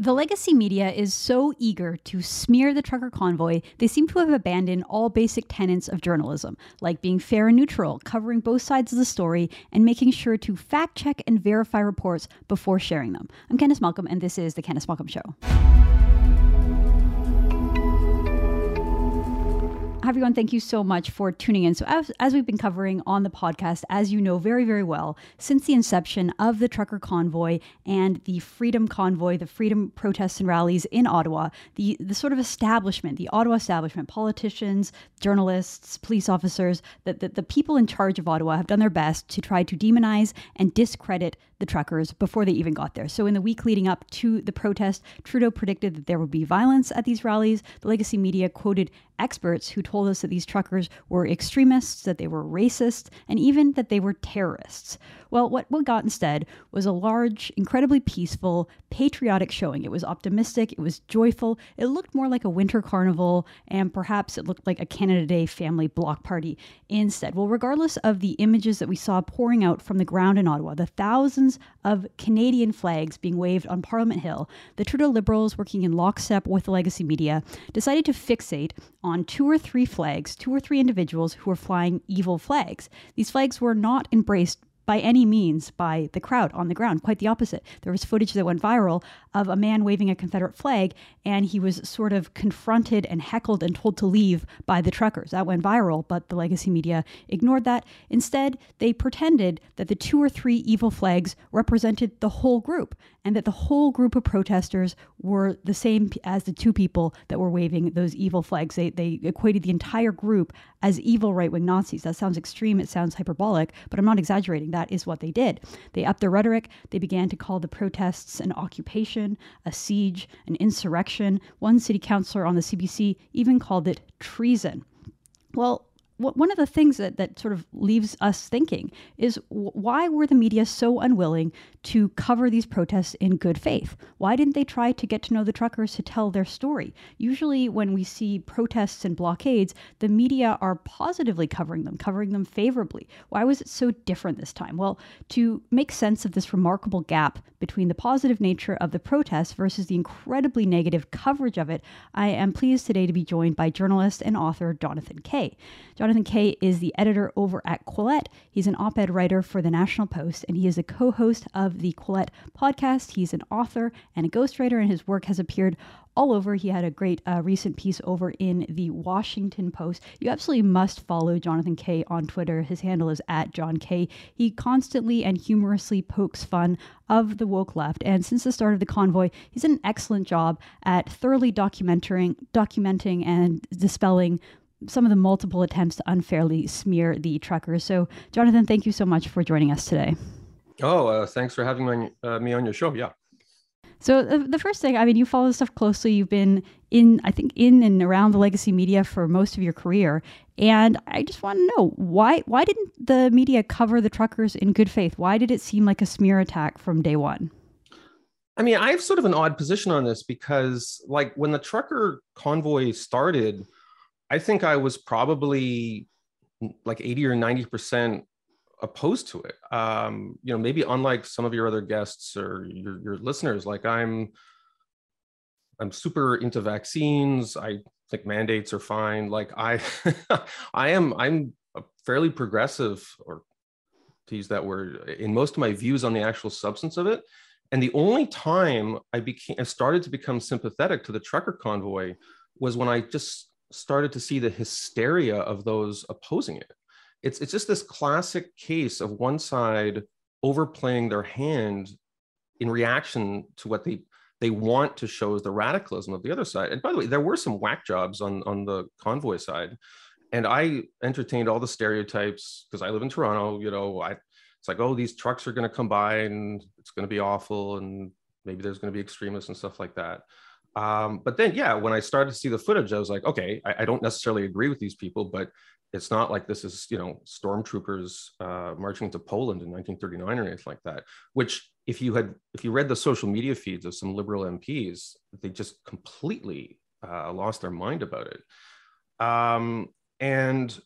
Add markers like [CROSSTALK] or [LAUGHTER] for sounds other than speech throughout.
The legacy media is so eager to smear the trucker convoy, they seem to have abandoned all basic tenets of journalism, like being fair and neutral, covering both sides of the story, and making sure to fact check and verify reports before sharing them. I'm Candice Malcolm, and this is The Candice Malcolm Show. Everyone. Thank you so much for tuning in. So, as, as, we've been covering on the podcast, as you know very, very well, since the inception of the trucker convoy and the freedom convoy, the freedom protests and rallies in Ottawa, the, the sort of establishment, the Ottawa establishment, politicians, journalists, police officers, the, the, the people in charge of Ottawa have done their best to try to demonize and discredit the truckers before they even got there. So, in the week leading up to the protest, Trudeau predicted that there would be violence at these rallies. The legacy media quoted experts who told us that these truckers were extremists, that they were racist, and even that they were terrorists. Well, what we got instead was a large, incredibly peaceful, patriotic showing. It was optimistic, it was joyful, it looked more like a winter carnival, and perhaps it looked like a Canada Day family block party instead. Well, regardless of the images that we saw pouring out from the ground in Ottawa, the thousands of Canadian flags being waved on Parliament Hill, the Trudeau Liberals, working in lockstep with the legacy media, decided to fixate on two or three flags, two or three individuals who were flying evil flags. These flags were not embraced by any means by the crowd on the ground. Quite the opposite. There was footage that went viral of a man waving a Confederate flag, and he was sort of confronted and heckled and told to leave by the truckers. That went viral, but the legacy media ignored that. Instead, they pretended that the two or three evil flags represented the whole group and that the whole group of protesters were the same as the two people that were waving those evil flags. They, they equated the entire group as evil right wing Nazis. That sounds extreme, it sounds hyperbolic, but I'm not exaggerating. That is what they did. They upped their rhetoric. They began to call the protests an occupation, a siege, an insurrection. One city councilor on the CBC even called it treason. Well, one of the things that, that sort of leaves us thinking is why were the media so unwilling to cover these protests in good faith? Why didn't they try to get to know the truckers to tell their story? Usually, when we see protests and blockades, the media are positively covering them, covering them favorably. Why was it so different this time? Well, to make sense of this remarkable gap between the positive nature of the protests versus the incredibly negative coverage of it, I am pleased today to be joined by journalist and author Jonathan Kay. Jonathan Kay is the editor over at Quillette. He's an op ed writer for the National Post, and he is a co host of of the Quillette podcast. He's an author and a ghostwriter, and his work has appeared all over. He had a great uh, recent piece over in the Washington Post. You absolutely must follow Jonathan Kay on Twitter. His handle is at Jon Kay. He constantly and humorously pokes fun of the woke left, and since the start of the convoy, he's done an excellent job at thoroughly documenting, documenting and dispelling some of the multiple attempts to unfairly smear the truckers. So, Jonathan, thank you so much for joining us today. Oh, uh, thanks for having me, uh, me on your show. Yeah. So the, the first thing, I mean, you follow this stuff closely. You've been in, I think, in and around the legacy media for most of your career, and I just want to know why why didn't the media cover the truckers in good faith? Why did it seem like a smear attack from day one? I mean, I have sort of an odd position on this because, like, when the trucker convoy started, I think I was probably like 80 or 90 percent opposed to it. Um, you know, maybe unlike some of your other guests or your, your listeners, like I'm, I'm super into vaccines. I think mandates are fine. Like I, [LAUGHS] I am, I'm a fairly progressive, or to use that word, in most of my views on the actual substance of it. And the only time I became, I started to become sympathetic to the trucker convoy was when I just started to see the hysteria of those opposing it it's it's just this classic case of one side overplaying their hand in reaction to what they they want to show as the radicalism of the other side. And by the way, there were some whack jobs on on the convoy side, and I entertained all the stereotypes because I live in Toronto. You know, I it's like oh these trucks are going to come by and it's going to be awful and maybe there's going to be extremists and stuff like that. Um, but then, yeah, when I started to see the footage, I was like, okay, I, I, don't necessarily agree with these people, but it's not like this is you know stormtroopers uh, marching into Poland in 1939 or anything like that. Which, if you had if you read the social media feeds of some liberal MPs, they just completely uh, lost their mind about it. Um, and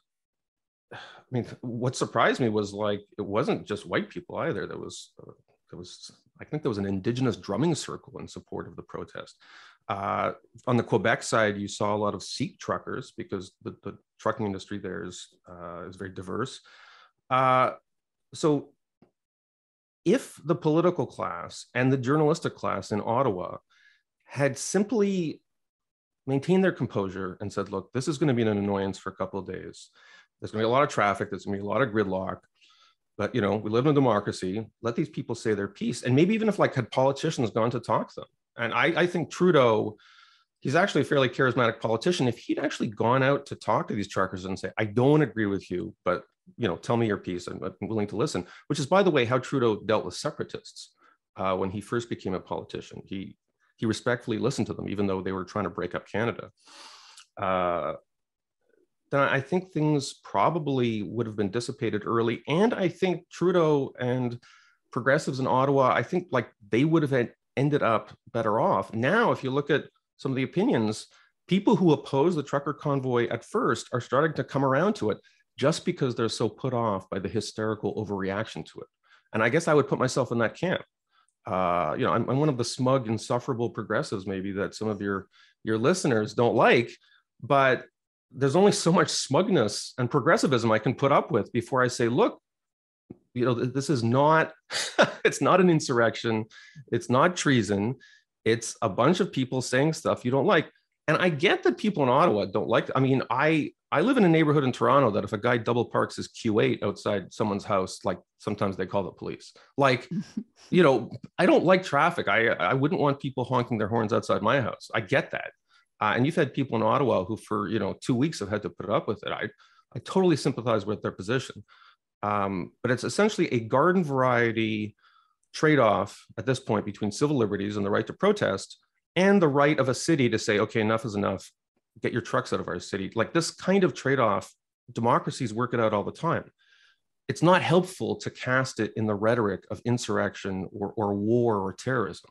I mean, what surprised me was like it wasn't just white people either. There was uh, there was I think there was an indigenous drumming circle in support of the protest. Uh, on the Quebec side, you saw a lot of Sikh truckers because the, the trucking industry there is, uh, is very diverse. Uh, so if the political class and the journalistic class in Ottawa had simply maintained their composure and said, look, this is going to be an annoyance for a couple of days. There's going to be a lot of traffic. There's going to be a lot of gridlock. But you know, we live in a democracy. Let these people say their piece. And maybe even if like had politicians gone to talk to them. And I, I think Trudeau, he's actually a fairly charismatic politician. If he'd actually gone out to talk to these truckers and say, I don't agree with you, but you know, tell me your piece. I'm, I'm willing to listen. Which is, by the way, how Trudeau dealt with separatists uh, when he first became a politician. He he respectfully listened to them, even though they were trying to break up Canada. Uh, then I think things probably would have been dissipated early. And I think Trudeau and progressives in Ottawa, I think like they would have ended up better off. Now, if you look at some of the opinions, people who oppose the trucker convoy at first are starting to come around to it just because they're so put off by the hysterical overreaction to it. And I guess I would put myself in that camp. Uh, you know, I'm, I'm one of the smug, insufferable progressives, maybe that some of your your listeners don't like, but there's only so much smugness and progressivism I can put up with before I say, look, you know, this is not, [LAUGHS] it's not an insurrection. It's not treason. It's a bunch of people saying stuff you don't like. And I get that people in Ottawa don't like, I mean, I, I live in a neighborhood in Toronto that if a guy double parks his Q8 outside someone's house, like sometimes they call the police. Like, [LAUGHS] you know, I don't like traffic. I I wouldn't want people honking their horns outside my house. I get that. Uh, and you've had people in Ottawa who, for you know, two weeks have had to put up with it. I, I totally sympathize with their position. Um, but it's essentially a garden variety trade-off at this point between civil liberties and the right to protest and the right of a city to say, okay, enough is enough. Get your trucks out of our city. Like this kind of trade-off, democracies work it out all the time. It's not helpful to cast it in the rhetoric of insurrection or, or war or terrorism.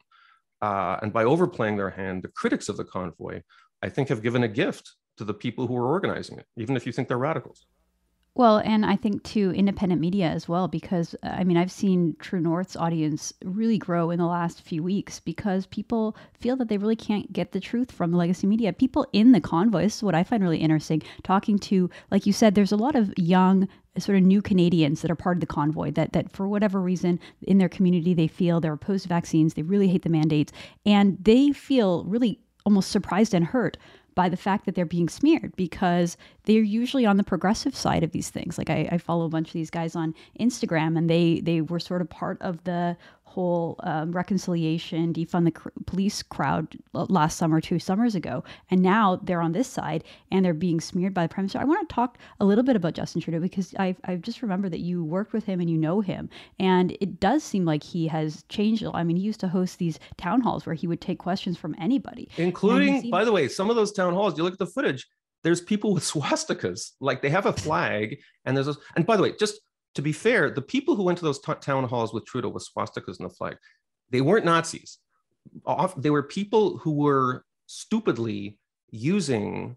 Uh, and by overplaying their hand, the critics of the convoy I think, have given a gift to the people who are organizing it, even if you think they're radicals. Well, and I think to independent media as well, because uh, I mean, I've seen True North's audience really grow in the last few weeks because people feel that they really can't get the truth from the legacy media. People in the convoy, this is what I find really interesting, talking to, like you said, there's a lot of young, sort of new Canadians that are part of the convoy that, that for whatever reason in their community, they feel they're opposed to vaccines, they really hate the mandates, and they feel really almost surprised and hurt by the fact that they're being smeared because they're usually on the progressive side of these things. Like I, I, follow a bunch of these guys on Instagram, and they they were sort of part of the whole um, reconciliation, defund the cr- police crowd last summer, two summers ago, and now they're on this side and they're being smeared by the prime minister. I want to talk a little bit about Justin Trudeau because I've just remembered that you worked with him and you know him, and it does seem like he has changed. I mean, he used to host these town halls where he would take questions from anybody, including, by the way, some of those town halls. You look at the footage there's people with [LAUGHS] swastikas like they have a flag and there's a, and by the way just to be fair the people who went to those t- town halls with trudeau with swastikas and the flag they weren't nazis they were people who were stupidly using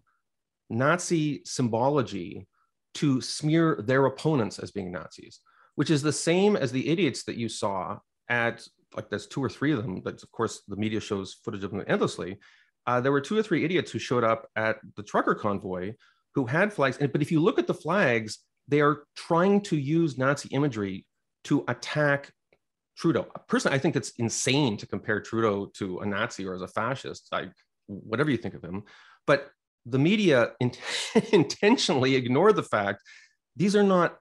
nazi symbology to smear their opponents as being nazis which is the same as the idiots that you saw at like there's two or three of them but of course the media shows footage of them endlessly uh, there were two or three idiots who showed up at the trucker convoy who had flags. But if you look at the flags, they are trying to use Nazi imagery to attack Trudeau. Personally, I think it's insane to compare Trudeau to a Nazi or as a fascist, I, whatever you think of him. But the media [LAUGHS] in- intentionally ignore the fact these are not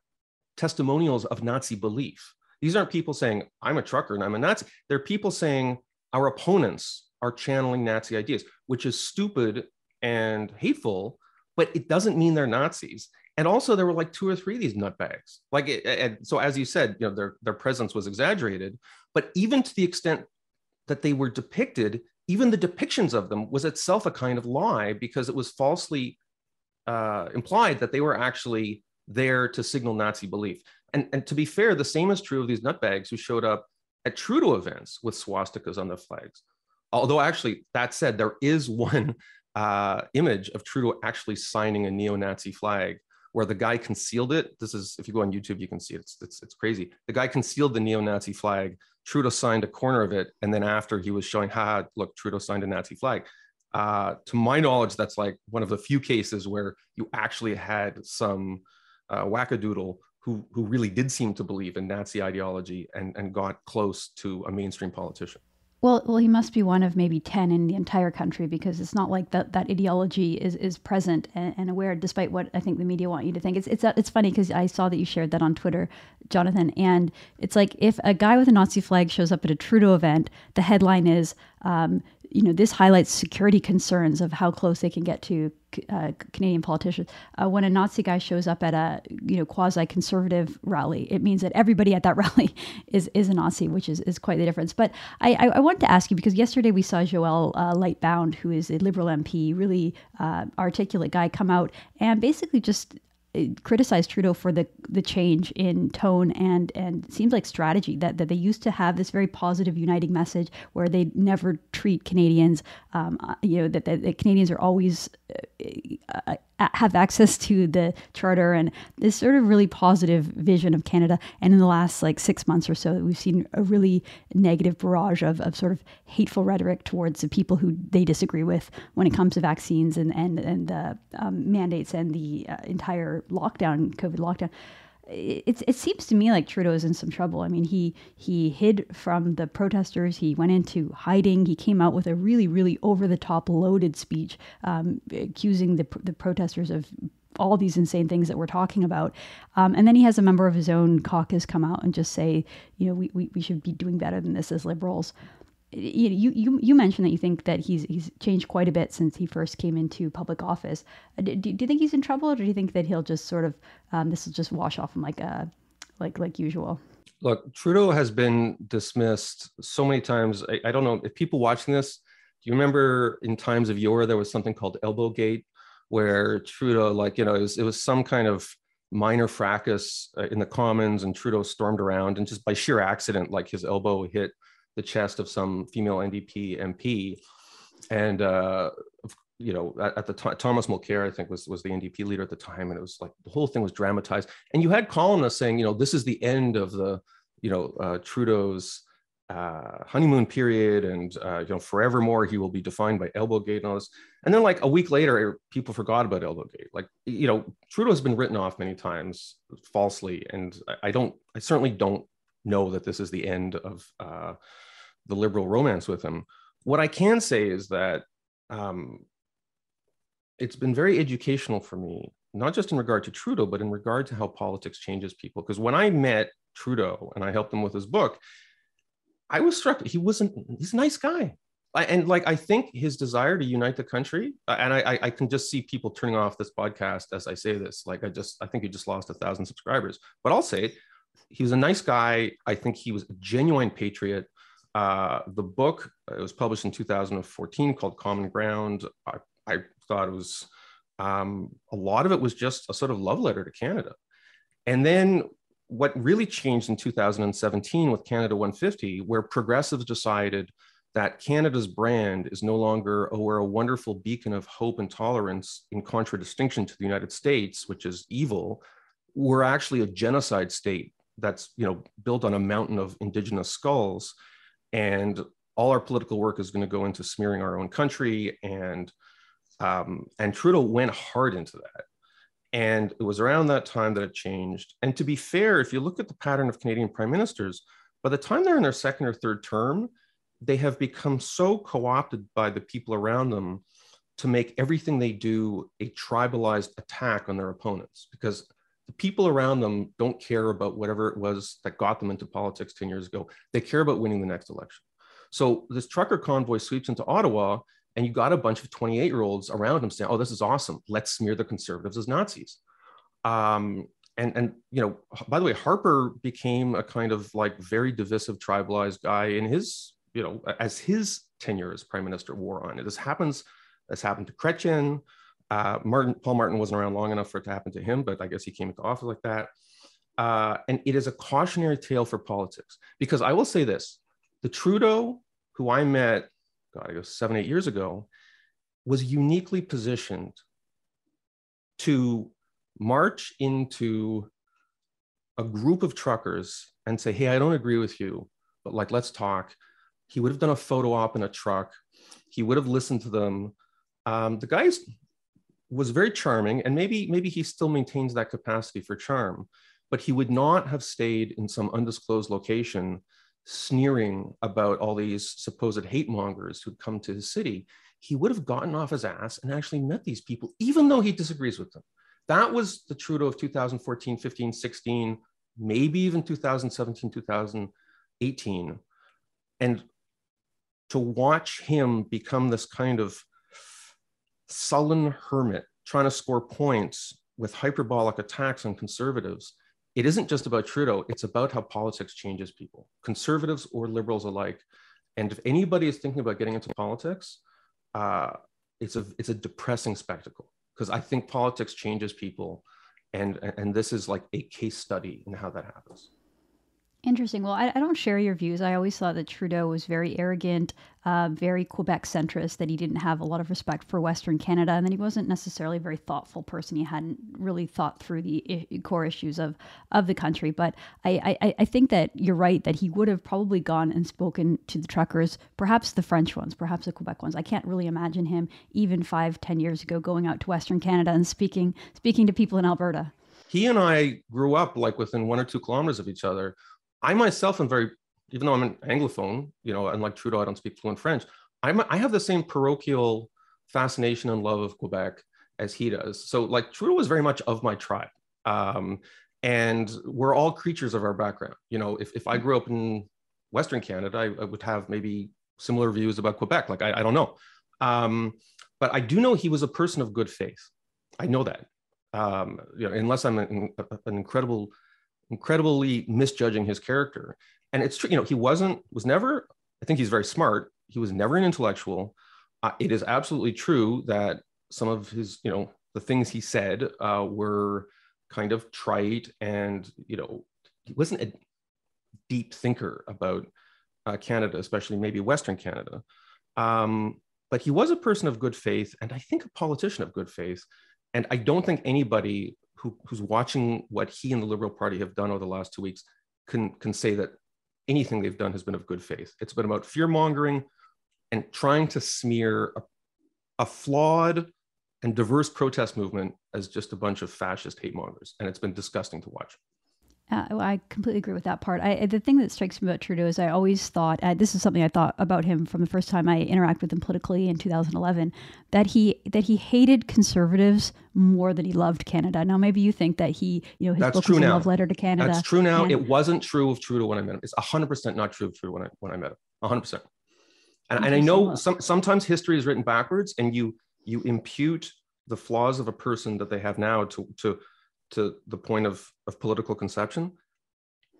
testimonials of Nazi belief. These aren't people saying, I'm a trucker and I'm a Nazi. They're people saying, our opponents are channeling Nazi ideas, which is stupid and hateful, but it doesn't mean they're Nazis. And also, there were like two or three of these nutbags. Like, and so as you said, you know, their their presence was exaggerated, but even to the extent that they were depicted, even the depictions of them was itself a kind of lie because it was falsely uh, implied that they were actually there to signal Nazi belief. And, and to be fair, the same is true of these nutbags who showed up at Trudeau events with swastikas on their flags. Although, actually, that said, there is one uh, image of Trudeau actually signing a neo-Nazi flag where the guy concealed it. This is, if you go on YouTube, you can see it. It's, it's, it's crazy. The guy concealed the neo-Nazi flag Trudeau signed a corner of it, and then after he was showing, "Ha, look, Trudeau signed a Nazi flag." Uh, to my knowledge, that's like one of the few cases where you actually had some uh, wackadoodle who who really did seem to believe in Nazi ideology and and got close to a mainstream politician. Well, well, he must be one of maybe ten in the entire country because it's not like that that ideology is is present and, and aware, despite what I think the media want you to think. It's it's it's funny because I saw that you shared that on Twitter, Jonathan, and it's like if a guy with a Nazi flag shows up at a Trudeau event, the headline is um, you know, this highlights security concerns of how close they can get to uh, Canadian politicians. Uh, when a Nazi guy shows up at a you know quasi conservative rally, it means that everybody at that [LAUGHS] rally is is a Nazi, which is, is quite the difference. But I, I, I wanted to ask you because yesterday we saw Joel uh, Lightbound, who is a Liberal MP, really uh, articulate guy, come out and basically just criticized Trudeau for the the change in tone and and seems like strategy that that they used to have this very positive uniting message where they never treat Canadians um, uh, you know that, that, that, Canadians are always uh, uh, have access to the charter and this sort of really positive vision of Canada. And in the last like six months or so, we've seen a really negative barrage of, of sort of hateful rhetoric towards the people who they disagree with when it comes to vaccines and and and the um, mandates and the uh, entire lockdown, COVID lockdown it, it seems to me like Trudeau is in some trouble. I mean, he he hid from the protesters. He went into hiding. He came out with a really, really over the top, loaded speech, um, accusing the the protesters of all these insane things that we're talking about. Um, and then he has a member of his own caucus come out and just say, you know, we, we, we should be doing better than this as liberals you, you you mentioned that you think that he's he's changed quite a bit since he first came into public office. Uh, do, do you think he's in trouble, or do you think that he'll just sort of um, this will just wash off him like a uh, like like usual? Look, Trudeau has been dismissed so many times. I, I don't know if people watching this. Do you remember in times of yore there was something called Elbowgate, where Trudeau, like you know, it was it was some kind of minor fracas uh, in the Commons, and Trudeau stormed around, and just by sheer accident, like his elbow hit the chest of some female NDP MP, and uh, you know at, at the time Thomas Mulcair I think was was the NDP leader at the time, and it was like the whole thing was dramatized. And you had columnists saying, you know, this is the end of the you know uh, Trudeau's uh, honeymoon period, and uh, you know forevermore he will be defined by Elbowgate and all this. And then like a week later, people forgot about Elbowgate. Like you know Trudeau has been written off many times falsely, and I, I don't, I certainly don't know that this is the end of uh, the liberal romance with him. What I can say is that um, it's been very educational for me, not just in regard to Trudeau, but in regard to how politics changes people. Because when I met Trudeau and I helped him with his book, I was struck. He wasn't. He's a nice guy. I, and like I think his desire to unite the country, uh, and I, I can just see people turning off this podcast as I say this. Like I just, I think he just lost a thousand subscribers. But I'll say, it. He was a nice guy. I think he was a genuine patriot. Uh, the book it was published in 2014 called Common Ground. I, I thought it was um, a lot of it was just a sort of love letter to Canada. And then what really changed in 2017 with Canada 150, where progressives decided that Canada's brand is no longer, oh, we're a wonderful beacon of hope and tolerance in contradistinction to the United States, which is evil. We're actually a genocide state that's you know built on a mountain of indigenous skulls and all our political work is going to go into smearing our own country and um, and Trudeau went hard into that. And it was around that time that it changed. And to be fair, if you look at the pattern of Canadian prime ministers, by the time they're in their second or third term, they have become so co opted by the people around them to make everything they do a tribalized attack on their opponents because the people around them don't care about whatever it was that got them into politics 10 years ago. They care about winning the next election. So this trucker convoy sweeps into Ottawa, and you got a bunch of 28 year olds around him saying, Oh, this is awesome. Let's smear the conservatives as Nazis. Um, and, and, you know, by the way, Harper became a kind of like very divisive, tribalized guy in his, you know, as his tenure as prime minister wore on. This happens, this happened to Chrétien. Uh, Martin, Paul Martin wasn't around long enough for it to happen to him, but I guess he came into office like that. Uh, and it is a cautionary tale for politics because I will say this: the Trudeau who I met, God, I guess seven, eight years ago, was uniquely positioned to march into a group of truckers and say, "Hey, I don't agree with you, but like, let's talk. He would have done a photo op in a truck. He would have listened to them. Um, the guy was very charming, and maybe maybe he still maintains that capacity for charm, but he would not have stayed in some undisclosed location sneering about all these supposed hate mongers who'd come to his city. He would have gotten off his ass and actually met these people, even though he disagrees with them. That was the Trudeau of 2014, 15, 16, maybe even 2017, 2018. And to watch him become this kind of sullen hermit trying to score points with hyperbolic attacks on conservatives, it isn't just about Trudeau, it's about how politics changes people, conservatives or liberals alike. And if anybody is thinking about getting into politics, uh, it's a it's a depressing spectacle because I think politics changes people, and and this is like a case study in how that happens. Interesting. Well, I, I, don't share your views. I always thought that Trudeau was very arrogant, uh, very Quebec centrist, that he didn't have a lot of respect for Western Canada, and that he wasn't necessarily a very thoughtful person. He hadn't really thought through the I- core issues of, of the country. But I, I, I think that you're right, that he would have probably gone and spoken to the truckers, perhaps the French ones, perhaps the Quebec ones. I can't really imagine him, even five, ten years ago, going out to Western Canada and speaking speaking to people in Alberta. He and I grew up like within one or two kilometers of each other I myself am very, even though I'm an Anglophone, you know, unlike Trudeau, I don't speak fluent French. I'm, I have the same parochial fascination and love of Quebec as he does. So, like, Trudeau was very much of my tribe. Um, and we're all creatures of our background. You know, if, if I grew up in Western Canada, I, I would have maybe similar views about Quebec. Like, I, I don't know. Um, but I do know he was a person of good faith. I know that. Um, you know, unless I'm an, an incredible incredibly misjudging his character. And it's true, you know, he wasn't, was never, I think he's very smart. He was never an intellectual. Uh, it is absolutely true that some of his, you know, the things he said uh, were kind of trite and, you know, he wasn't a deep thinker about uh, Canada, especially maybe Western Canada. Um, but he was a person of good faith and I think a politician of good faith. And I don't think anybody who, who's watching what he and the Liberal Party have done over the last two weeks can, can say that anything they've done has been of good faith. It's been about fear mongering and trying to smear a, a flawed and diverse protest movement as just a bunch of fascist hate mongers. And it's been disgusting to watch. Uh, I completely agree with that part. I, the thing that strikes me about Trudeau is I always thought uh, this is something I thought about him from the first time I interacted with him politically in 2011 that he that he hated conservatives more than he loved Canada. Now maybe you think that he you know his That's book true was now. a love letter to Canada. That's true now. And, it wasn't true of Trudeau when I met him. It's 100 percent not true of Trudeau when I when I met him. 100 percent. And, and I know some, sometimes history is written backwards, and you you impute the flaws of a person that they have now to to to the point of of political conception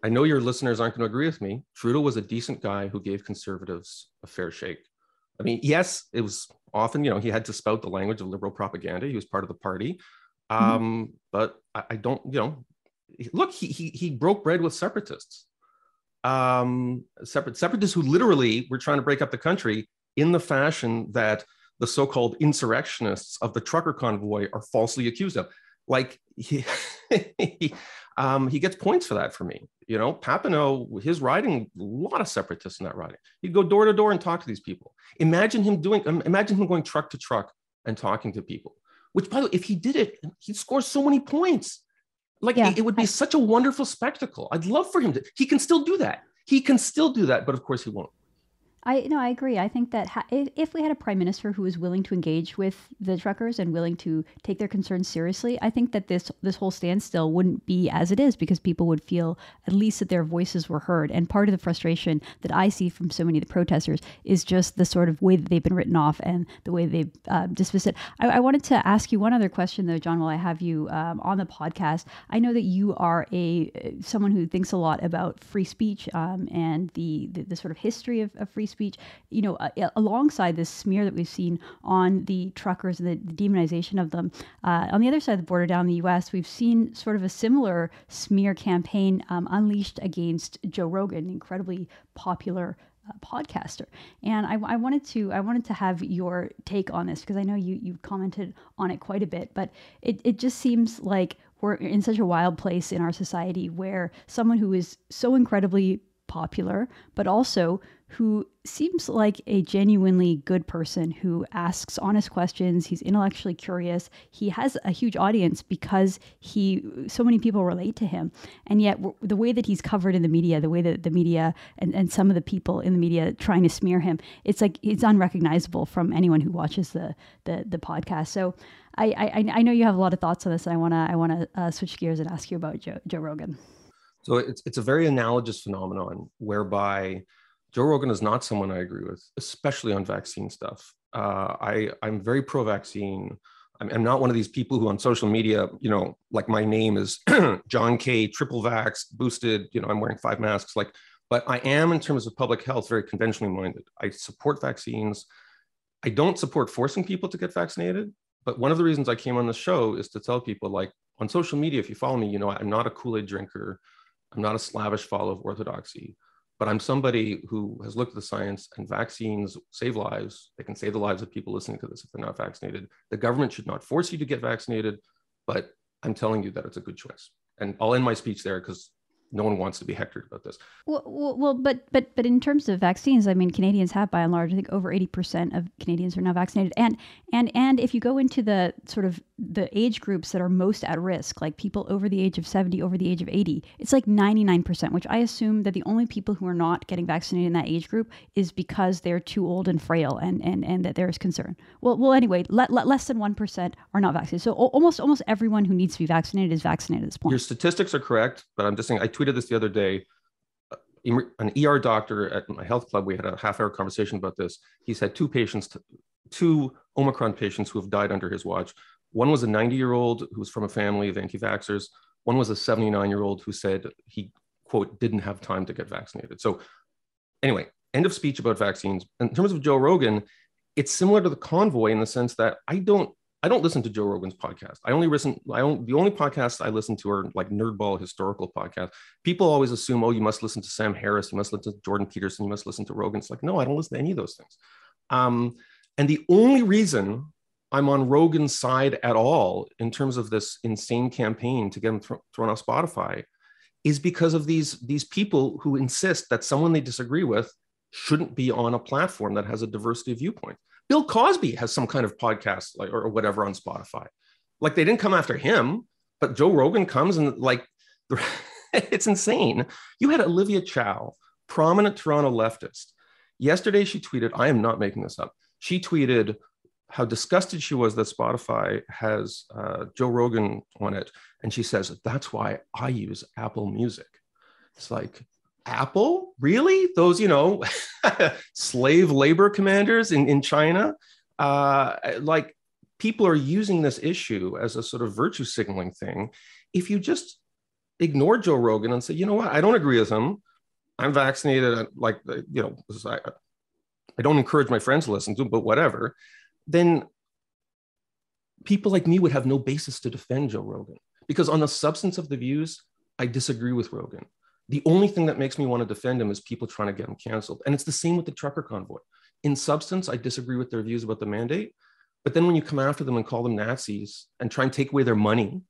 I know your listeners aren't going to agree with me. Trudeau was a decent guy who gave conservatives a fair shake. I mean, yes, it was often, you know, he had to spout the language of liberal propaganda. He was part of the party. Mm-hmm. Um, but I, I, don't, you know, look, he, he, he broke bread with separatists. Um, separate, separatists who literally were trying to break up the country in the fashion that the so-called insurrectionists of the trucker convoy are falsely accused of. Like he, he, [LAUGHS] um, he gets points for that for me. You know, Papineau, his riding, a lot of separatists in that riding. He'd go door to door and talk to these people. Imagine him doing, imagine him going truck to truck and talking to people. Which, by the way, if he did it, he'd score so many points. Like yeah. it, it would be I, such a wonderful spectacle. I'd love for him to. He can still do that. He can still do that, but of course he won't. I no, I agree. I think that ha- if we had a prime minister who was willing to engage with the truckers and willing to take their concerns seriously, I think that this this whole standstill wouldn't be as it is because people would feel at least that their voices were heard. And part of the frustration that I see from so many of the protesters is just the sort of way that they've been written off and the way they've uh, dismissed it. I, I, wanted to ask you one other question though, John. While I have you um, on the podcast, I know that you are a someone who thinks a lot about free speech um, and the, the, the sort of history of, of free speech speech, you know, uh, alongside this smear that we've seen on the truckers and the, the demonization of them. Uh, on the other side of the border, down in the U.S., we've seen sort of a similar smear campaign um, unleashed against Joe Rogan, incredibly popular uh, podcaster. And I, I, wanted to I wanted to have your take on this because I know you you commented on it quite a bit, but it, it just seems like we're in such a wild place in our society where someone who is so incredibly popular, but also who seems like a genuinely good person who asks honest questions. He's intellectually curious. He has a huge audience because he so many people relate to him. And yet the way that he's covered in the media, the way that the media and, and some of the people in the media trying to smear him, it's like it's unrecognizable from anyone who watches the the, the podcast. So I, I I know you have a lot of thoughts on this. And I wanna I wanna uh, switch gears and ask you about Joe, Joe Rogan. So it's it's a very analogous phenomenon whereby Joe Rogan is not someone I agree with, especially on vaccine stuff. Uh, I I'm very pro-vaccine. I'm, I'm, not one of these people who on social media, you know, like my name is [CLEARS THROAT] John K. Triple Vax boosted. You know, I'm wearing five masks. Like, but I am in terms of public health very conventionally minded. I support vaccines. I don't support forcing people to get vaccinated. But one of the reasons I came on the show is to tell people, like on social media, if you follow me, you know I'm not a Kool Aid drinker. I'm not a slavish follower of orthodoxy but I'm somebody who has looked at the science and vaccines save lives. They can save the lives of people listening to this if they're not vaccinated. The government should not force you to get vaccinated, but I'm telling you that it's a good choice. And I'll end my speech there because no one wants to be hectored about this. Well, well, but but but in terms of vaccines, I mean, Canadians have by and large, I think over eighty percent of Canadians are now vaccinated, and and and if you go into the sort of the age groups that are most at risk, like people over the age of seventy, over the age of eighty, it's like ninety nine percent. Which I assume that the only people who are not getting vaccinated in that age group is because they're too old and frail, and and and that there is concern. Well, well, anyway, let, let less than one percent are not vaccinated. So almost almost everyone who needs to be vaccinated is vaccinated at this point. Your statistics are correct, but I'm just saying I tweeted this the other day. Uh, an ER doctor at my health club, we had a half hour conversation about this. He's had two patients, two Omicron patients who have died under his watch. One was a 90 year old who was from a family of anti vaxxers. One was a 79 year old who said he, quote, didn't have time to get vaccinated. So, anyway, end of speech about vaccines. In terms of Joe Rogan, it's similar to the convoy in the sense that I don't I don't listen to Joe Rogan's podcast. I only listen. I only the only podcasts I listen to are like nerdball historical podcasts. People always assume, oh, you must listen to Sam Harris, you must listen to Jordan Peterson, you must listen to Rogan. It's like, no, I don't listen to any of those things. Um, and the only reason I'm on Rogan's side at all in terms of this insane campaign to get him th- thrown off Spotify is because of these these people who insist that someone they disagree with shouldn't be on a platform that has a diversity of viewpoint. Bill Cosby has some kind of podcast like, or whatever on Spotify. Like they didn't come after him, but Joe Rogan comes and like [LAUGHS] it's insane. You had Olivia Chow, prominent Toronto leftist. Yesterday she tweeted, I am not making this up. She tweeted how disgusted she was that Spotify has uh, Joe Rogan on it. And she says, that's why I use Apple Music. It's like, Apple? Really? Those, you know, [LAUGHS] slave labor commanders in, in China? Uh, like people are using this issue as a sort of virtue signaling thing. If you just ignore Joe Rogan and say, you know what, I don't agree with him. I'm vaccinated. Like, you know, I, I don't encourage my friends to listen to, him, but whatever. Then people like me would have no basis to defend Joe Rogan because on the substance of the views, I disagree with Rogan. The only thing that makes me want to defend him is people trying to get him canceled. And it's the same with the trucker convoy. In substance, I disagree with their views about the mandate. But then when you come after them and call them Nazis and try and take away their money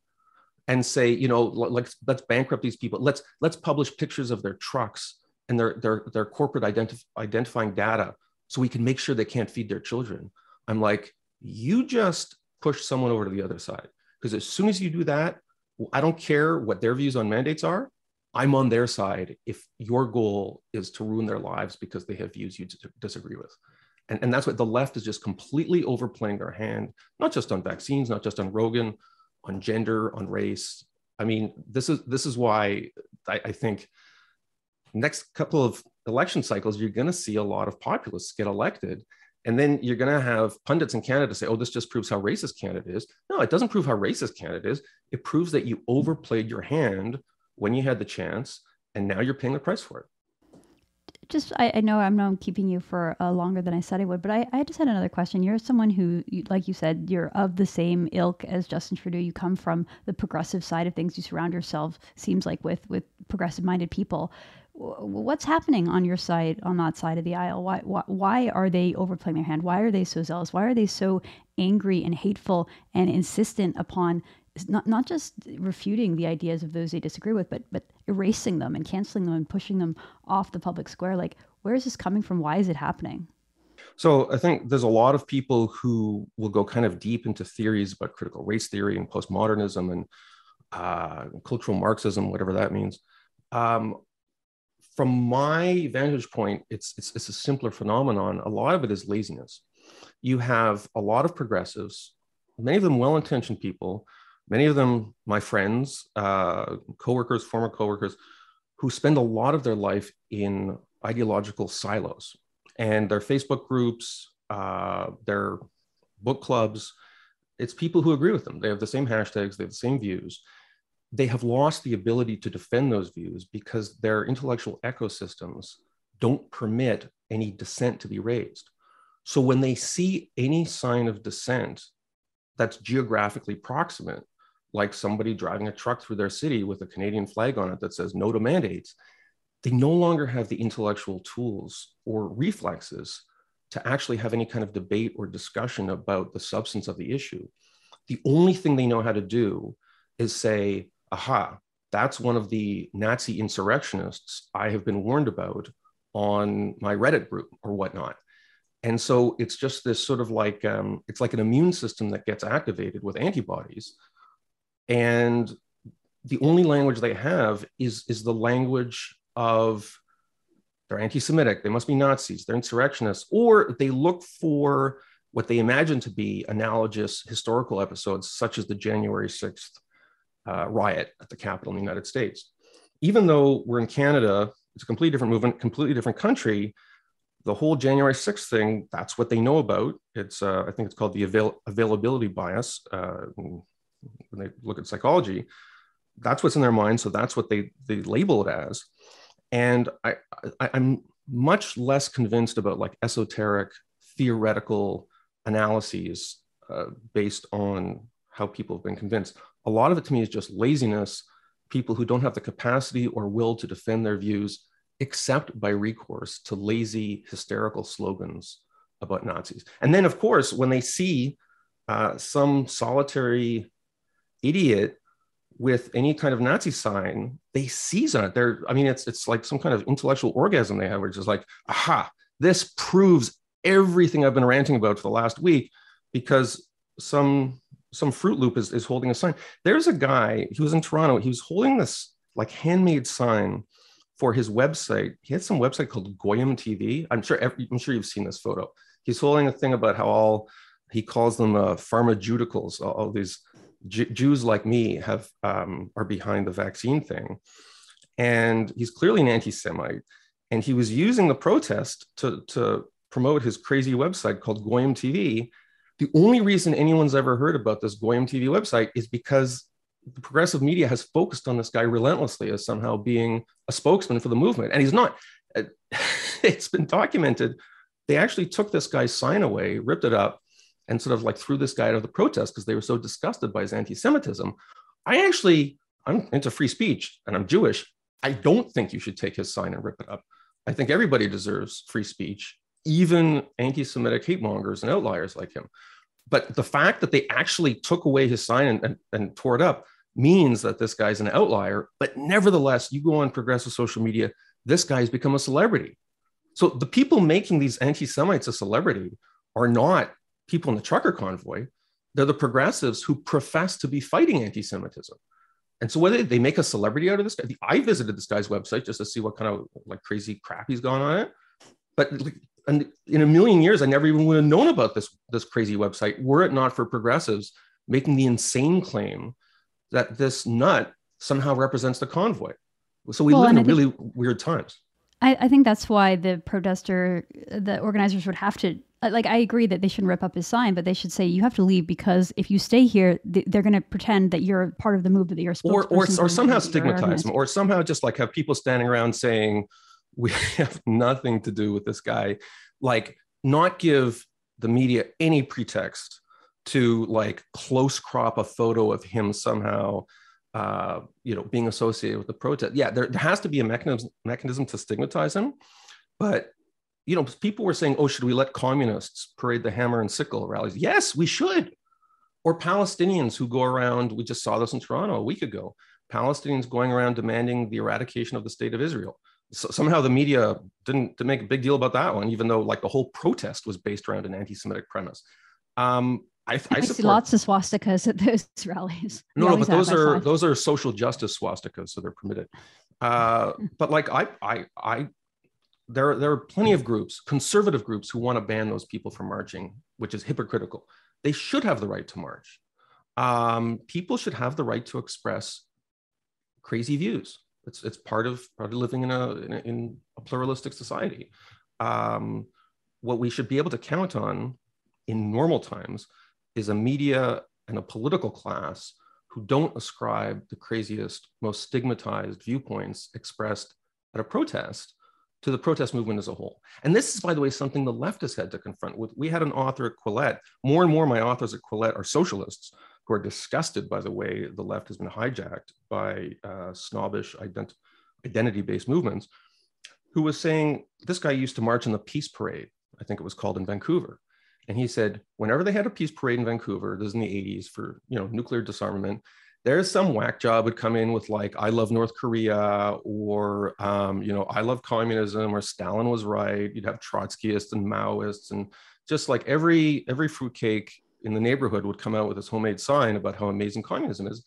and say, you know, like let's bankrupt these people, let's let's publish pictures of their trucks and their their their corporate identif- identifying data so we can make sure they can't feed their children. I'm like, you just push someone over to the other side. Because as soon as you do that, I don't care what their views on mandates are. I'm on their side if your goal is to ruin their lives because they have views you disagree with. And, and that's what the left is just completely overplaying their hand, not just on vaccines, not just on Rogan, on gender, on race. I mean, this is this is why I, I think next couple of election cycles, you're going to see a lot of populists get elected. And then you're going to have pundits in Canada say, oh, this just proves how racist Canada is. No, it doesn't prove how racist Canada is. It proves that you overplayed your hand when you had the chance, and now you're paying the price for it. Just, I, I know I'm not keeping you for uh, longer than I said I would, but I, I just had another question. You're someone who, like you said, you're of the same ilk as Justin Trudeau. You come from the progressive side of things. You surround yourself, seems like, with with progressive-minded people. What's happening on your side, on that side of the aisle? Why, why, why are they overplaying their hand? Why are they so zealous? Why are they so angry and hateful and insistent upon not not just refuting the ideas of those they disagree with, but but erasing them and canceling them and pushing them off the public square. Like, where is this coming from? Why is it happening? So I think there's a lot of people who will go kind of deep into theories about critical race theory and postmodernism and uh, cultural Marxism, whatever that means. Um, from my vantage point, it's, it's, it's a simpler phenomenon. A lot of it is laziness. You have a lot of progressives, many of them well-intentioned people, many of them my friends, uh, coworkers, former coworkers, who spend a lot of their life in ideological silos and their Facebook groups, uh, their book clubs. It's people who agree with them. They have the same hashtags, they have the same views they have lost the ability to defend those views because their intellectual ecosystems don't permit any dissent to be raised. So when they see any sign of dissent that's geographically proximate, like somebody driving a truck through their city with a Canadian flag on it that says no to mandates, they no longer have the intellectual tools or reflexes to actually have any kind of debate or discussion about the substance of the issue. The only thing they know how to do is say, aha, that's one of the Nazi insurrectionists I have been warned about on my Reddit group or whatnot. And so it's just this sort of like, um, it's like an immune system that gets activated with antibodies. And the only language they have is, is the language of they're anti Semitic, they must be Nazis, they're insurrectionists, or they look for what they imagine to be analogous historical episodes, such as the January 6th uh, riot at the Capitol in the United States. Even though we're in Canada, it's a completely different movement, completely different country. The whole January 6th thing, that's what they know about. It's, uh, I think it's called the avail- availability bias. Uh, when they look at psychology, that's what's in their mind. So that's what they, they label it as. And I, I, I'm much less convinced about like esoteric theoretical analyses uh, based on how people have been convinced a lot of it to me is just laziness, people who don't have the capacity or will to defend their views except by recourse to lazy, hysterical slogans about Nazis. And then, of course, when they see uh, some solitary idiot with any kind of Nazi sign, they seize on it. They're, I mean, it's it's like some kind of intellectual orgasm they have, which is like, aha, this proves everything I've been ranting about for the last week, because some some Fruit Loop is, is holding a sign. There's a guy, he was in Toronto, he was holding this like handmade sign for his website. He had some website called Goyim TV. I'm sure every, I'm sure you've seen this photo. He's holding a thing about how all he calls them uh, pharmaceuticals. All, all these J- Jews like me have um, are behind the vaccine thing, and he's clearly an anti-Semite. And he was using the protest to to promote his crazy website called Goyim TV the only reason anyone's ever heard about this Goyim TV website is because the progressive media has focused on this guy relentlessly as somehow being a spokesman for the movement. And he's not. Uh, [LAUGHS] it's been documented. They actually took this guy's sign away, ripped it up, and sort of like threw this guy out of the protest because they were so disgusted by his anti Semitism. I actually, I'm into free speech and I'm Jewish. I don't think you should take his sign and rip it up. I think everybody deserves free speech even anti-Semitic hate mongers and outliers like him. But the fact that they actually took away his sign and, and, and tore it up means that this guy's an outlier. But nevertheless, you go on progressive social media, this guy's become a celebrity. So the people making these anti-Semites a celebrity are not people in the trucker convoy. They're the progressives who profess to be fighting anti-Semitism. And so whether they make a celebrity out of this guy, I visited this guy's website just to see what kind of like crazy crap he's gone on it. But and in a million years, I never even would have known about this this crazy website were it not for progressives making the insane claim that this nut somehow represents the convoy. So we well, live in really think, weird times. I, I think that's why the protester, the organizers would have to like I agree that they shouldn't rip up his sign, but they should say you have to leave because if you stay here, they're going to pretend that you're part of the movement that you're or or, or somehow stigmatize them, or somehow just like have people standing around saying, we [LAUGHS] have nothing to do with this guy. Like not give the media any pretext to like close crop a photo of him somehow uh, you know being associated with the protest. Yeah there, there has to be a mechanism mechanism to stigmatize him but you know people were saying oh should we let communists parade the hammer and sickle rallies? Yes we should. Or Palestinians who go around, we just saw this in Toronto a week ago, Palestinians going around demanding the eradication of the state of Israel. So somehow the media didn't, didn't make a big deal about that one, even though like the whole protest was based around an anti-Semitic premise. Um, I, I, I support, see lots of swastikas at those [LAUGHS] rallies. No, no, but those are those are social justice swastikas, so they're permitted. Uh, [LAUGHS] but like I, I, I, there there are plenty of groups, conservative groups, who want to ban those people from marching, which is hypocritical. They should have the right to march. Um, people should have the right to express crazy views. It's it's part of part of living in a in a, in a pluralistic society. Um, what we should be able to count on in normal times is a media and a political class who don't ascribe the craziest, most stigmatized viewpoints expressed at a protest to the protest movement as a whole. And this is, by the way, something the left has had to confront with. We had an author at Quillette. More and more, my authors at Quillette are socialists who are disgusted by the way the left has been hijacked by uh, snobbish ident- identity-based movements. Who was saying this guy used to march in the Peace Parade, I think it was called in Vancouver, and he said, whenever they had a peace parade in Vancouver, this is in the 80s for you know nuclear disarmament, there's some whack job would come in with like, I love North Korea, or um, you know, I love communism, or Stalin was right. You'd have Trotskyists and Maoists, and just like every every fruitcake in the neighborhood would come out with this homemade sign about how amazing communism is.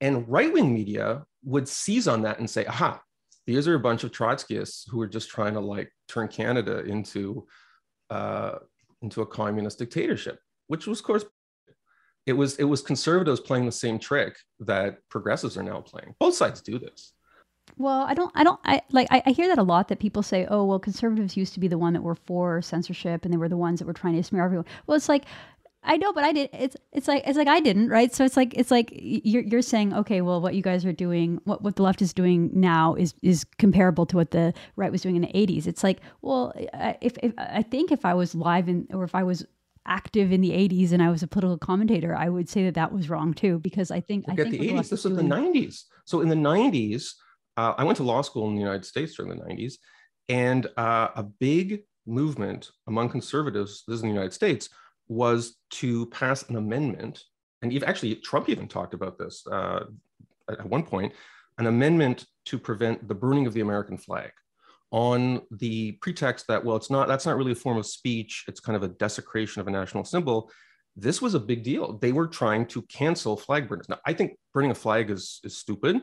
And right-wing media would seize on that and say, aha, these are a bunch of Trotskyists who are just trying to like turn Canada into uh, into a communist dictatorship, which was, of course, it was it was conservatives playing the same trick that progressives are now playing. Both sides do this. Well, I don't, I don't, I like, I, I, hear that a lot that people say, oh, well, conservatives used to be the one that were for censorship and they were the ones that were trying to smear everyone. Well, it's like, I know, but I did. It's it's like it's like I didn't, right? So it's like it's like you're you're saying, okay, well, what you guys are doing, what what the left is doing now is is comparable to what the right was doing in the '80s. It's like, well, if, if I think if I was live in or if I was active in the 80s and I was a political commentator, I would say that that was wrong too, because I think Forget I think the 80s. This was doing... the 90s. So in the 90s, uh, I went to law school in the United States during the 90s, and uh, a big movement among conservatives, this is in the United States, was to pass an amendment, and even, actually Trump even talked about this uh, at one point, an amendment to prevent the burning of the American flag on the pretext that well it's not that's not really a form of speech it's kind of a desecration of a national symbol. This was a big deal. They were trying to cancel flag burners. Now i think burning a flag is is stupid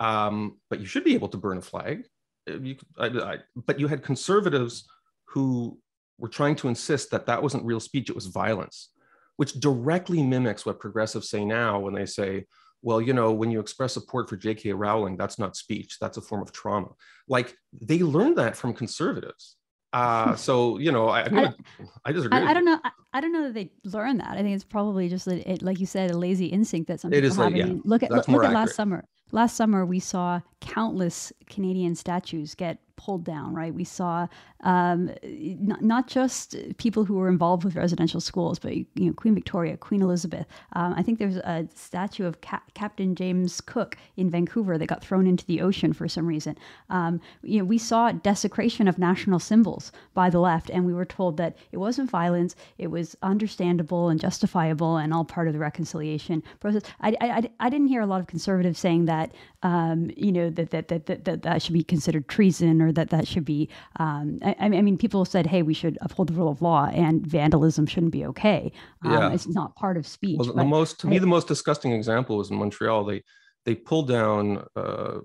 um, but you should be able to burn a flag. You, I, I, but you had conservatives who were trying to insist that that wasn't real speech, it was violence, which directly mimics what progressives say now when they say, well, you know, when you express support for J.K. Rowling, that's not speech, that's a form of trauma. Like they learned that from conservatives. Uh, [LAUGHS] so you know, I, gonna, I, I disagree. I, I don't know. I, I, don't know that they learned that. I think it's probably just it, like you said, a lazy instinct that some people have. Like, yeah, look at look, look at last summer. Last summer, we saw countless Canadian statues get pulled down, right? We saw um, not, not just people who were involved with residential schools, but you know, Queen Victoria, Queen Elizabeth. Um, I think there's a statue of Cap- Captain James Cook in Vancouver that got thrown into the ocean for some reason. Um, you know, we saw desecration of national symbols by the left, and we were told that it wasn't violence, it was understandable and justifiable, and all part of the reconciliation process. I, I, I didn't hear a lot of conservatives saying that, um, you know, that that, that that that that should be considered treason or that that should be. Um, I, I, mean, people said, "Hey, we should uphold the rule of law, and vandalism shouldn't be okay." Um, yeah. it's not part of speech. Well, the most to I, me, the most disgusting example was in Montreal. They they pulled down uh,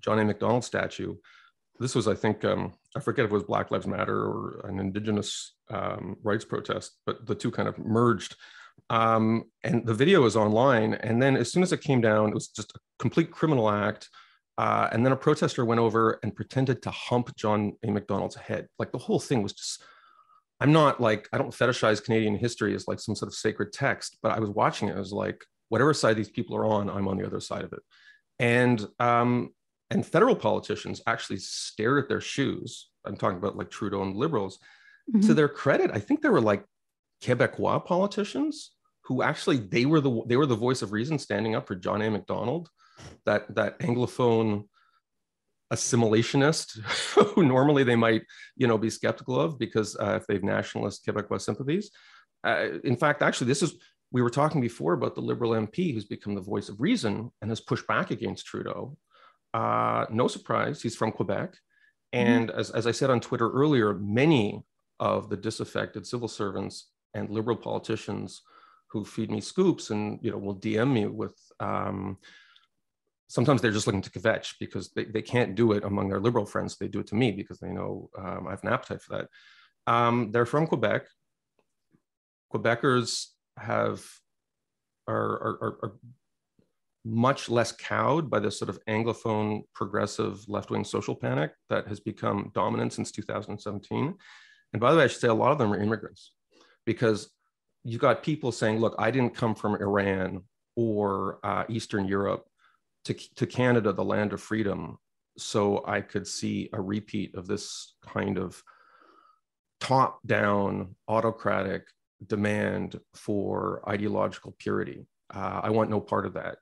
John A. Macdonald statue. This was, I think, um, I forget if it was Black Lives Matter or an Indigenous um, rights protest, but the two kind of merged. Um, and the video is online. And then as soon as it came down, it was just a complete criminal act. Uh, and then a protester went over and pretended to hump John A. Macdonald's head. Like the whole thing was just, I'm not like, I don't fetishize Canadian history as like some sort of sacred text, but I was watching it. I was like, whatever side these people are on, I'm on the other side of it. And, um, and federal politicians actually stared at their shoes. I'm talking about like Trudeau and liberals. Mm-hmm. To their credit, I think there were like Quebecois politicians who actually they were the they were the voice of reason standing up for John A. Macdonald that that anglophone assimilationist [LAUGHS] who normally they might you know be skeptical of because uh, if they have nationalist quebecois sympathies uh, in fact actually this is we were talking before about the Liberal MP who's become the voice of reason and has pushed back against Trudeau. Uh, no surprise, he's from Quebec. Mm-hmm. And mm-hmm. as, as I said on Twitter earlier, many of the disaffected civil servants and liberal politicians who feed me scoops and you know will DM me with um, sometimes they're just looking to kvetch because they, they can't do it among their liberal friends. They do it to me because they know um, I have an appetite for that. Um, they're from Quebec. Quebecers have are, are, are, much less cowed by this sort of anglophone progressive left-wing social panic that has become dominant since 2017 and by the way i should say a lot of them are immigrants because you've got people saying look i didn't come from iran or uh, eastern europe to, to canada the land of freedom so i could see a repeat of this kind of top down autocratic demand for ideological purity. Uh, I want no part of that.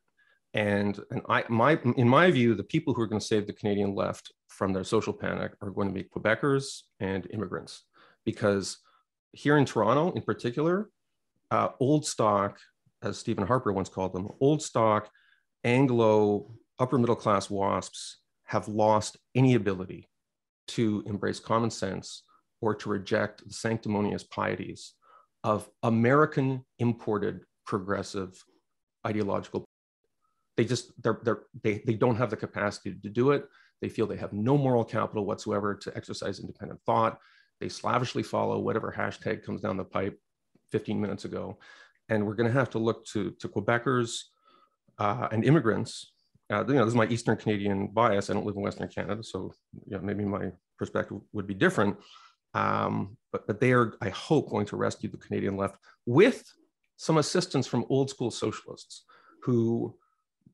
And, and I, my, in my view, the people who are going to save the Canadian left from their social panic are going to be Quebecers and immigrants. Because here in Toronto, in particular, uh, old stock, as Stephen Harper once called them, old stock Anglo upper middle class WASPs have lost any ability to embrace common sense or to reject the sanctimonious pieties of American imported progressive ideological. They just they're, they're, they they don't have the capacity to do it. They feel they have no moral capital whatsoever to exercise independent thought. They slavishly follow whatever hashtag comes down the pipe 15 minutes ago. And we're going to have to look to, to Quebecers uh, and immigrants. Uh, you know, this is my Eastern Canadian bias. I don't live in Western Canada, so you know, maybe my perspective would be different. Um, but, but they are, I hope, going to rescue the Canadian left with some assistance from old school socialists who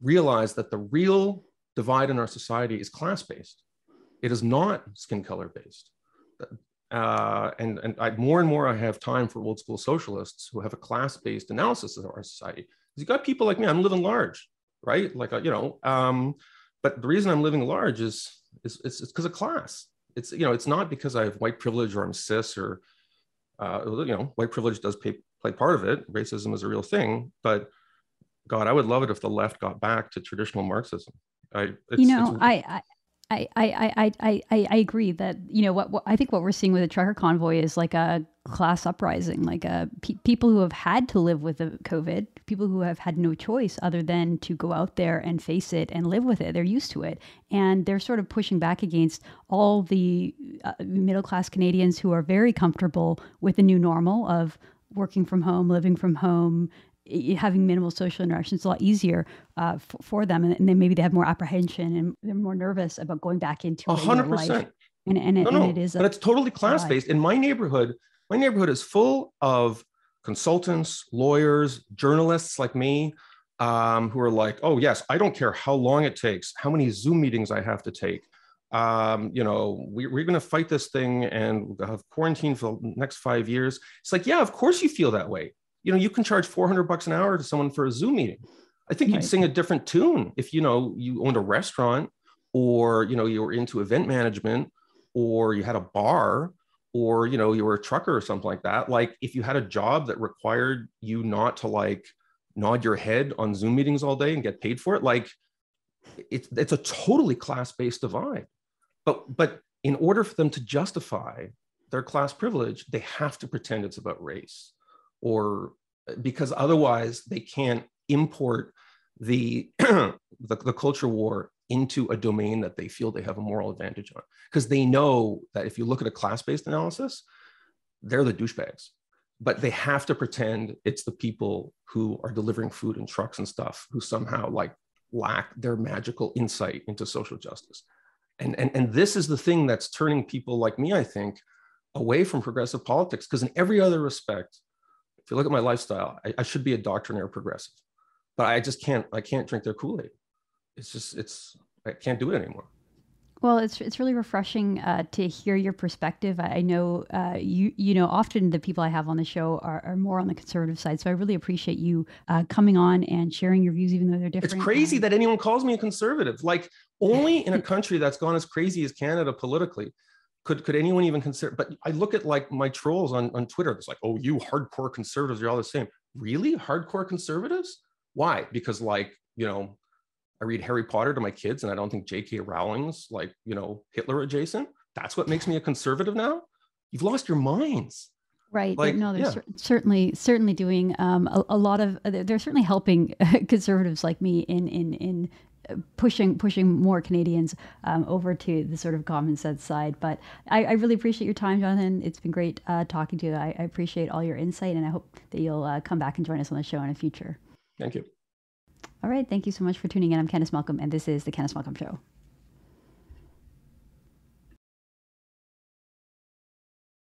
realize that the real divide in our society is class based. It is not skin color based. Uh, and and I, more and more I have time for old school socialists who have a class based analysis of our society. You got people like me, I'm living large, right? Like, uh, you know, um, but the reason I'm living large is is it's because of class it's you know it's not because I have white privilege or I'm cis or uh, you know white privilege does pay, play part of it. Racism is a real thing, but God, I would love it if the left got back to traditional Marxism. I, you know, I, I, I, I, I, I, I agree that you know what, what, I think what we're seeing with the trucker convoy is like a class uprising, like a pe- people who have had to live with the COVID, people who have had no choice other than to go out there and face it and live with it. They're used to it, and they're sort of pushing back against all the uh, middle class Canadians who are very comfortable with the new normal of working from home, living from home, having minimal social interactions is a lot easier uh, f- for them, and, and then maybe they have more apprehension and they're more nervous about going back into a hundred percent. And, and, it, no, no. and it is, but it's totally class based. In my neighborhood, my neighborhood is full of consultants, lawyers, journalists like me, um, who are like, "Oh yes, I don't care how long it takes, how many Zoom meetings I have to take." Um, you know, we, we're going to fight this thing and have quarantine for the next five years. It's like, yeah, of course you feel that way you know, you can charge 400 bucks an hour to someone for a Zoom meeting. I think you'd sing a different tune if, you know, you owned a restaurant or, you know, you were into event management or you had a bar or, you know, you were a trucker or something like that. Like if you had a job that required you not to like nod your head on Zoom meetings all day and get paid for it, like it's, it's a totally class-based divide. But, but in order for them to justify their class privilege, they have to pretend it's about race or uh, because otherwise they can't import the, [CLEARS THROAT] the, the culture war into a domain that they feel they have a moral advantage on. Because they know that if you look at a class-based analysis they're the douchebags but they have to pretend it's the people who are delivering food in trucks and stuff who somehow like lack their magical insight into social justice. And and, and this is the thing that's turning people like me i think away from progressive politics because in every other respect if you look at my lifestyle, I, I should be a doctrinaire progressive, but I just can't. I can't drink their Kool Aid. It's just it's I can't do it anymore. Well, it's it's really refreshing uh, to hear your perspective. I know uh, you you know often the people I have on the show are, are more on the conservative side, so I really appreciate you uh, coming on and sharing your views, even though they're different. It's crazy that anyone calls me a conservative. Like [LAUGHS] only in a country that's gone as crazy as Canada politically could could anyone even consider but i look at like my trolls on, on twitter it's like oh you hardcore conservatives are all the same really hardcore conservatives. Why? Because like you know, I read Harry Potter to my kids, and I don't think J.K. Rowling's like you know Hitler adjacent. That's what makes me a conservative now. You've lost your minds. Right. Like, no, they're yeah. cer- certainly certainly doing um, a, a, lot of. Uh, they're certainly helping [LAUGHS] conservatives like me in in in pushing pushing more Canadians um, over to the sort of common sense side. But I, I really appreciate your time, Jonathan. It's been great uh, talking to you. I, I, appreciate all your insight, and I hope that you'll uh, come back and join us on the show in the future. Thank you. All right. Thank you so much for tuning in. I'm Candice Malcolm, and this is the Candice Malcolm Show.